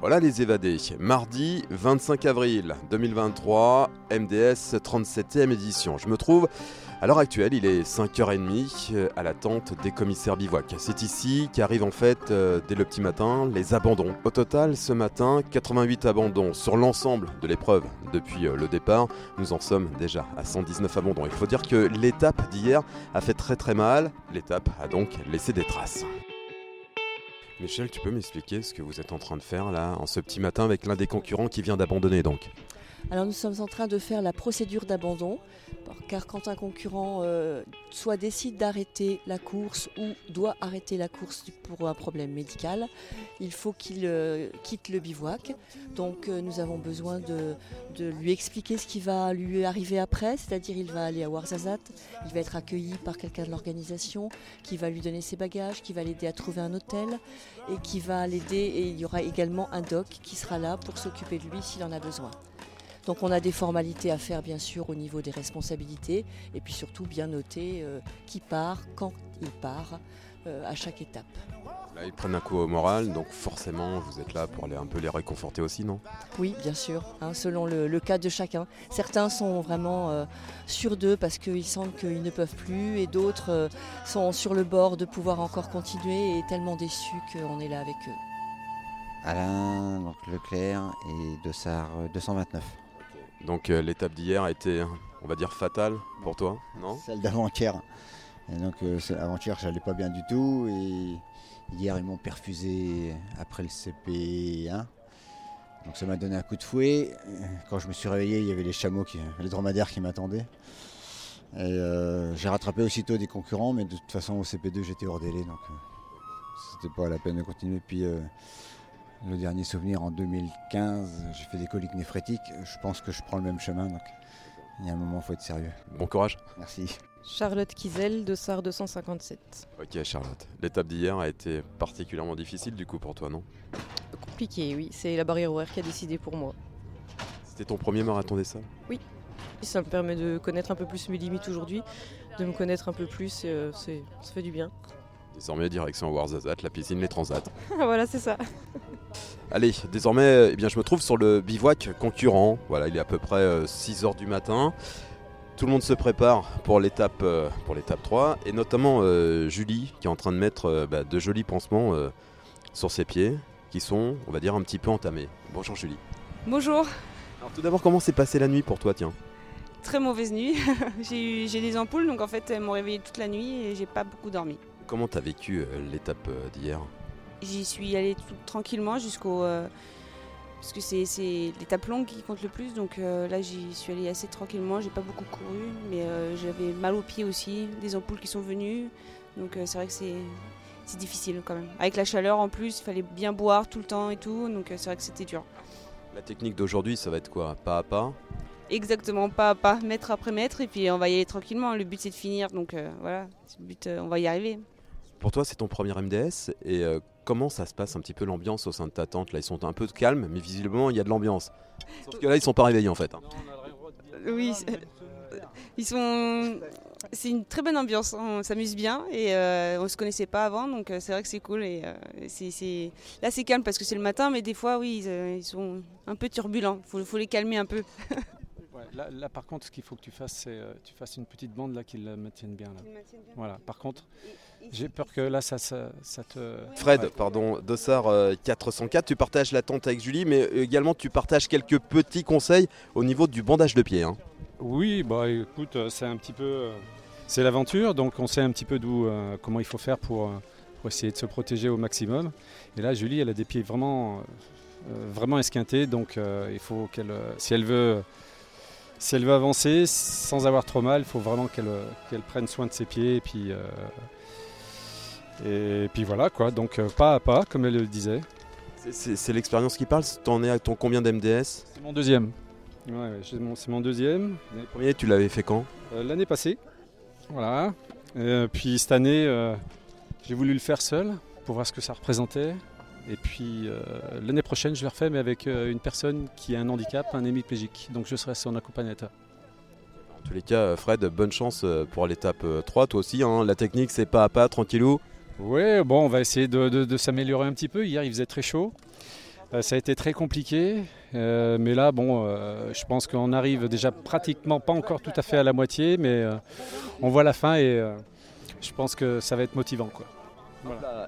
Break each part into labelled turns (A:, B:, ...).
A: Voilà les évadés. Mardi 25 avril 2023, MDS 37e édition. Je me trouve à l'heure actuelle, il est 5h30 euh, à l'attente des commissaires bivouac. C'est ici qu'arrivent en fait euh, dès le petit matin les abandons. Au total, ce matin, 88 abandons sur l'ensemble de l'épreuve depuis euh, le départ. Nous en sommes déjà à 119 abandons. Il faut dire que l'étape d'hier a fait très très mal. L'étape a donc laissé des traces. Michel, tu peux m'expliquer ce que vous êtes en train de faire là, en ce petit matin, avec l'un des concurrents qui vient d'abandonner donc?
B: Alors nous sommes en train de faire la procédure d'abandon, car quand un concurrent euh, soit décide d'arrêter la course ou doit arrêter la course pour un problème médical, il faut qu'il euh, quitte le bivouac. Donc euh, nous avons besoin de, lui expliquer ce qui va lui arriver après, c'est-à-dire il va aller à Warzazat, il va être accueilli par quelqu'un de l'organisation qui va lui donner ses bagages, qui va l'aider à trouver un hôtel et qui va l'aider et il y aura également un doc qui sera là pour s'occuper de lui s'il en a besoin. Donc on a des formalités à faire bien sûr au niveau des responsabilités et puis surtout bien noter euh, qui part, quand il part, euh, à chaque étape.
A: Là, ils prennent un coup au moral, donc forcément vous êtes là pour aller un peu les réconforter aussi, non?
B: Oui, bien sûr, hein, selon le, cas de chacun. Certains sont vraiment euh, sûrs d'eux parce qu'ils sentent qu'ils ne peuvent plus et d'autres sont sur le bord de pouvoir encore continuer et tellement déçus qu'on est là avec eux.
C: Alain donc Leclerc et Dossard 229.
A: Donc euh, l'étape d'hier a été, on va dire, fatale pour toi, non
C: Celle d'avant-hier. donc euh, avant-hier, j'allais pas bien du tout. Et hier, ils m'ont perfusé après le CP1. Donc ça m'a donné un coup de fouet. Quand je me suis réveillé, il y avait les chameaux, les dromadaires qui m'attendaient. Euh, j'ai rattrapé aussitôt des concurrents, mais de toute façon au CP2 j'étais hors délai, donc c'était pas la peine de continuer. Puis le dernier souvenir en 2015, j'ai fait des coliques néphrétiques. Je pense que je prends le même chemin, donc il y a un moment, il faut être sérieux.
A: Bon courage.
C: Merci.
D: Charlotte Kizel, de SAR 257.
A: Ok Charlotte, l'étape d'hier a été particulièrement difficile du coup pour toi, non?
D: Compliqué, oui. C'est la barrière horaire qui a décidé pour moi.
A: C'était ton premier marathon des salles
D: Oui. Ça me permet de connaître un peu plus mes limites aujourd'hui, de me connaître un peu plus, euh, ça fait du bien.
A: Désormais, direction Warzazat, la piscine, les transats.
D: voilà, c'est ça.
A: Allez, désormais, eh bien, je me trouve sur le bivouac concurrent. Voilà, il est à peu près 6 euh, h du matin. Tout le monde se prépare pour l'étape euh, pour l'étape 3 et notamment euh, Julie qui est en train de mettre bah, de jolis pansements sur ses pieds qui sont, on va dire, un petit peu entamés. Bonjour Julie.
E: Bonjour.
A: Alors tout d'abord, comment s'est passée la nuit pour toi, tiens?
E: Très mauvaise nuit. j'ai des ampoules, donc en fait, elles m'ont réveillée toute la nuit et j'ai pas beaucoup dormi.
A: Comment tu as vécu l'étape d'hier?
E: J'y suis allée tout tranquillement jusqu'au. Euh, parce que c'est l'étape longue qui compte le plus, donc là j'y suis allée assez tranquillement, j'ai pas beaucoup couru, mais j'avais mal aux pieds aussi, des ampoules qui sont venues, donc c'est vrai que c'est difficile quand même. Avec la chaleur en plus, il fallait bien boire tout le temps et tout, donc c'est vrai que c'était dur.
A: La technique d'aujourd'hui, ça va être quoi? Pas à pas?
E: Exactement, pas à pas, mètre après mètre, et puis on va y aller tranquillement. Le but c'est de finir, donc voilà, le but, on va y arriver.
A: Pour toi, c'est ton premier MDS et euh, comment ça se passe un petit peu l'ambiance au sein de ta tente? Là, ils sont un peu calmes, mais visiblement, il y a de l'ambiance. Sauf que là, ils sont pas réveillés en fait. Hein.
E: Oui, ils sont. C'est une très bonne ambiance, on s'amuse bien et euh, on se connaissait pas avant, donc euh, c'est vrai que c'est cool. Et là, c'est calme parce que c'est le matin, mais des fois, oui, ils, sont un peu turbulents. Il faut, les calmer un peu.
F: là, par contre, ce qu'il faut que tu fasses, c'est tu fasses une petite bande là qui la maintienne bien. Là. Voilà. Par contre, j'ai peur que là, ça, ça, te.
A: Fred, pardon, Dossard 404, euh, tu partages la tente avec Julie, mais également tu partages quelques petits conseils au niveau du bandage de pied. Hein.
F: Oui, bah écoute, euh, c'est un petit peu. Euh, c'est l'aventure, donc on sait un petit peu d'où, comment il faut faire pour, essayer de se protéger au maximum. Et là, Julie, elle a des pieds vraiment, vraiment esquintés, donc il faut qu'elle, si elle veut si elle veut avancer sans avoir trop mal, il faut vraiment qu'elle prenne soin de ses pieds et puis, et puis voilà quoi, donc euh, pas à pas, comme elle le disait.
A: C'est l'expérience qui parle, t'en es à ton combien d'MDS
F: C'est mon deuxième. Ouais, c'est mon deuxième.
A: Le premier, tu l'avais fait quand?
F: Euh, L'année passée. Voilà. Euh, puis cette année, j'ai voulu le faire seul pour voir ce que ça représentait. Et puis l'année prochaine, je le refais, mais avec une personne qui a un handicap, un hémiplégique. Donc je serai son accompagnateur.
A: En tous les cas, Fred, bonne chance pour l'étape 3, toi aussi. Hein. La technique, c'est pas à pas, tranquillou.
F: Oui, bon, on va essayer de, s'améliorer un petit peu. Hier, il faisait très chaud. Euh, ça a été très compliqué, euh, mais là, bon, euh, je pense qu'on arrive déjà pratiquement pas encore tout à fait à la moitié, mais euh, on voit la fin et euh, je pense que ça va être motivant. Quoi.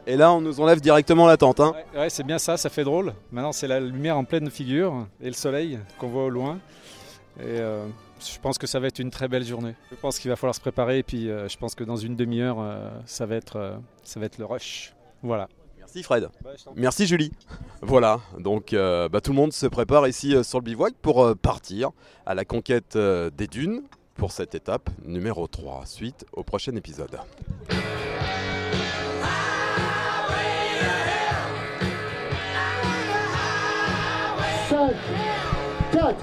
A: Et là, on nous enlève directement la tente. Hein.
F: Ouais, ouais, c'est bien ça, ça fait drôle. Maintenant, c'est la lumière en pleine figure et le soleil qu'on voit au loin. Et euh, je pense que ça va être une très belle journée. Je pense qu'il va falloir se préparer et puis euh, je pense que dans une demi-heure, euh, ça, va être, ça va être le rush. Voilà.
A: Merci Fred. Merci Julie. Voilà, donc bah, tout le monde se prépare ici sur le bivouac pour partir à la conquête des dunes pour cette étape numéro 3. Suite au prochain épisode.
G: 4,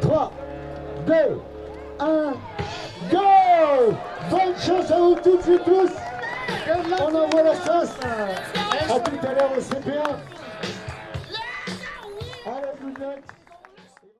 G: 3, 2, 1, go! Bonne chance à vous toutes et tous. On envoie la sauce. À tout à l'heure au CP1